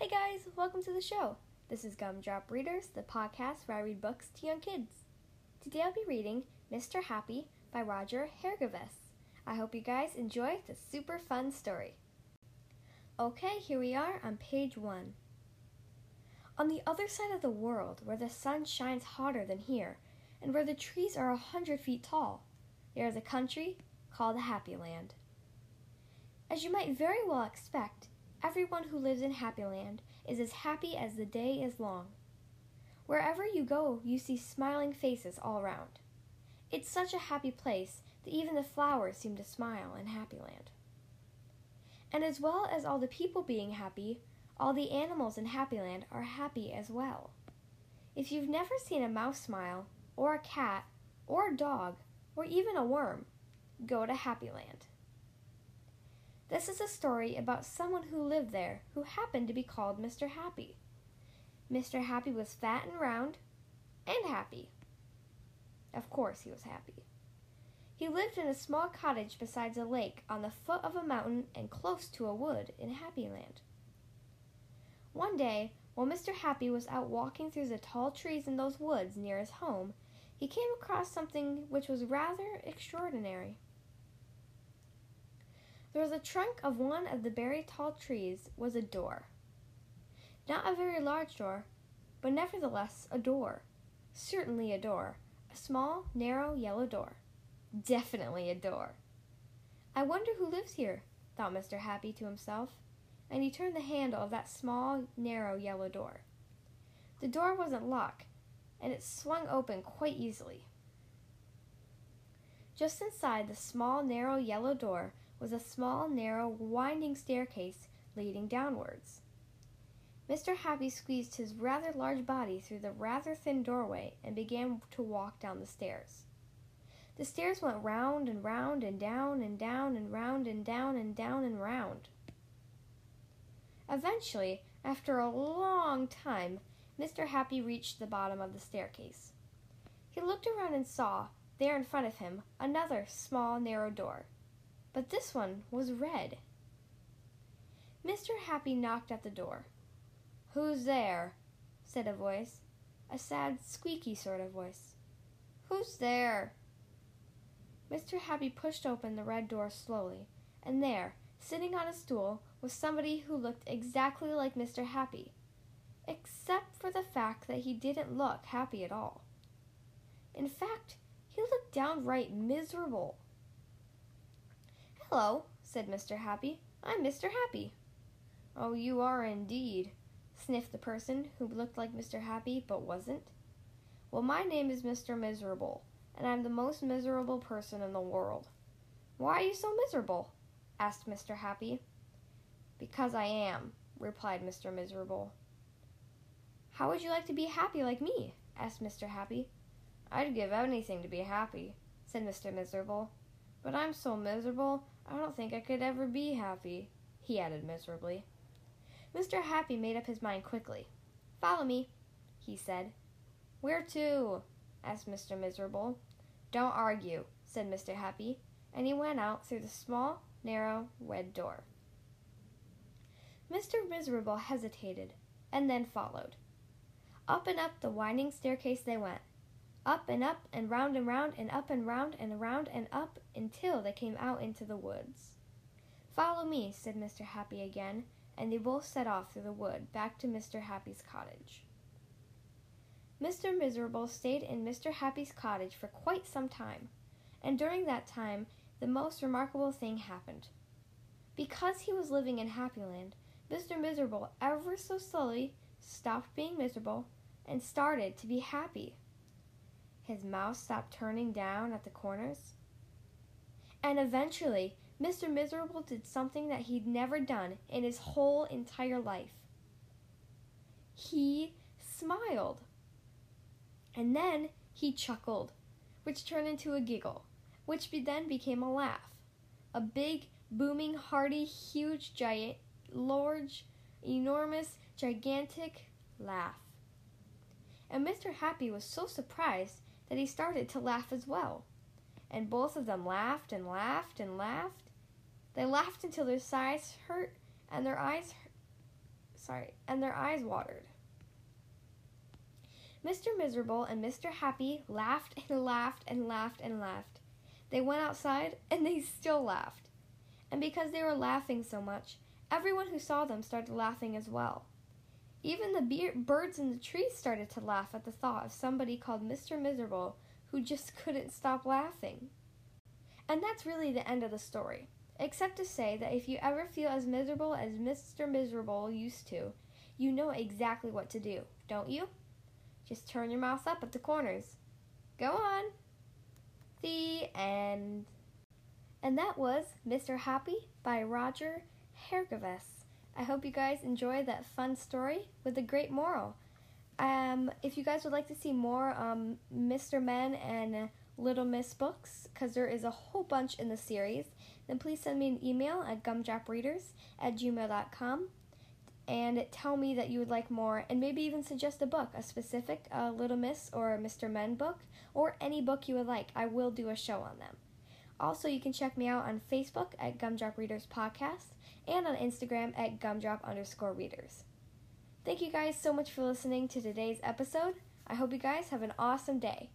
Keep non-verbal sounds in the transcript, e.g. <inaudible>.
Hey guys, welcome to the show. This is Gumdrop Readers, the podcast where I read books to young kids. Today I'll be reading Mr. Happy by Roger Hargreaves. I hope you guys enjoy the super fun story. Okay, here we are on page one. On the other side of the world, where the sun shines hotter than here, and where the trees are a hundred feet tall, there is a country called the Happy Land. As you might very well expect, everyone who lives in Happy Land is as happy as the day is long. Wherever you go, you see smiling faces all around. It's such a happy place that even the flowers seem to smile in Happy Land. And as well as all the people being happy, all the animals in Happy Land are happy as well. If you've never seen a mouse smile, or a cat, or a dog, or even a worm, go to Happy Land. This is a story about someone who lived there who happened to be called Mr. Happy. Mr. Happy was fat and round and happy. Of course, he was happy. He lived in a small cottage beside a lake on the foot of a mountain and close to a wood in Happy Land. One day, while Mr. Happy was out walking through the tall trees in those woods near his home, he came across something which was rather extraordinary. Was a trunk of one of the very tall trees was a door. Not a very large door, but nevertheless a door. Certainly a door. A small, narrow, yellow door. Definitely a door. I wonder who lives here, thought Mr. Happy to himself, and he turned the handle of that small, narrow, yellow door. The door wasn't locked, and it swung open quite easily. Just inside the small, narrow, yellow door was a small, narrow, winding staircase leading downwards. Mr. Happy squeezed his rather large body through the rather thin doorway and began to walk down the stairs. The stairs went round and round and down and down and round and down and down and round. Eventually, after a long time, Mr. Happy reached the bottom of the staircase. He looked around and saw, there in front of him, another small, narrow door but this one was red. Mr. Happy knocked at the door. Who's there? said a voice, a sad, squeaky sort of voice. Who's there? Mr. Happy pushed open the red door slowly, and there, sitting on a stool, was somebody who looked exactly like Mr. Happy, except for the fact that he didn't look happy at all. In fact, he looked downright miserable. Hello, said Mr. Happy. I'm Mr. Happy. Oh, you are indeed, sniffed the person who looked like Mr. Happy but wasn't. Well, my name is Mr. Miserable, and I'm the most miserable person in the world. Why are you so miserable? asked Mr. Happy. Because I am, replied Mr. Miserable. How would you like to be happy like me? asked Mr. Happy. I'd give anything to be happy, said Mr. Miserable. But I'm so miserable I don't think I could ever be happy, he added miserably. Mr. Happy made up his mind quickly. Follow me, he said. Where to? asked Mr. Miserable. Don't argue, said Mr. Happy, and he went out through the small, narrow, red door. Mr. Miserable hesitated, and then followed. Up and up the winding staircase they went, up and up and round and round and up and round and around and up until they came out into the woods. Follow me, said Mr. Happy again, and they both set off through the wood back to Mr. Happy's cottage. Mr. Miserable stayed in Mr. Happy's cottage for quite some time, and during that time the most remarkable thing happened. Because he was living in Happyland, Mr. Miserable ever so slowly stopped being miserable and started to be happy. His mouth stopped turning down at the corners. And eventually, Mr. Miserable did something that he'd never done in his whole entire life. He smiled. And then he chuckled, which turned into a giggle, which then became a laugh. A big, booming, hearty, huge, giant, large, enormous, gigantic laugh. And Mr. Happy was so surprised that he started to laugh as well. And both of them laughed and laughed and laughed. They laughed until their sides hurt and their eyes hurt. sorry, and their eyes watered. Mr. Miserable and Mr. Happy laughed and laughed and laughed and laughed. They went outside and they still laughed. And because they were laughing so much, everyone who saw them started laughing as well. Even the birds in the trees started to laugh at the thought of somebody called Mr. Miserable who just <laughs> couldn't stop laughing. And that's really the end of the story, except to say that if you ever feel as miserable as Mr. Miserable used to, you know exactly what to do, don't you? Just turn your mouth up at the corners. Go on. The end. And that was Mr. Happy by Roger Hargreaves. I hope you guys enjoy that fun story with a great moral. Um, if you guys would like to see more um, Mr. Men and Little Miss books, because there is a whole bunch in the series, then please send me an email at gumdropreaders at gmail.com and tell me that you would like more, and maybe even suggest a book, a specific uh, Little Miss or Mr. Men book, or any book you would like. I will do a show on them. Also, you can check me out on Facebook at Gumdrop Readers Podcast and on Instagram at gumdrop underscore readers. Thank you guys so much for listening to today's episode. I hope you guys have an awesome day.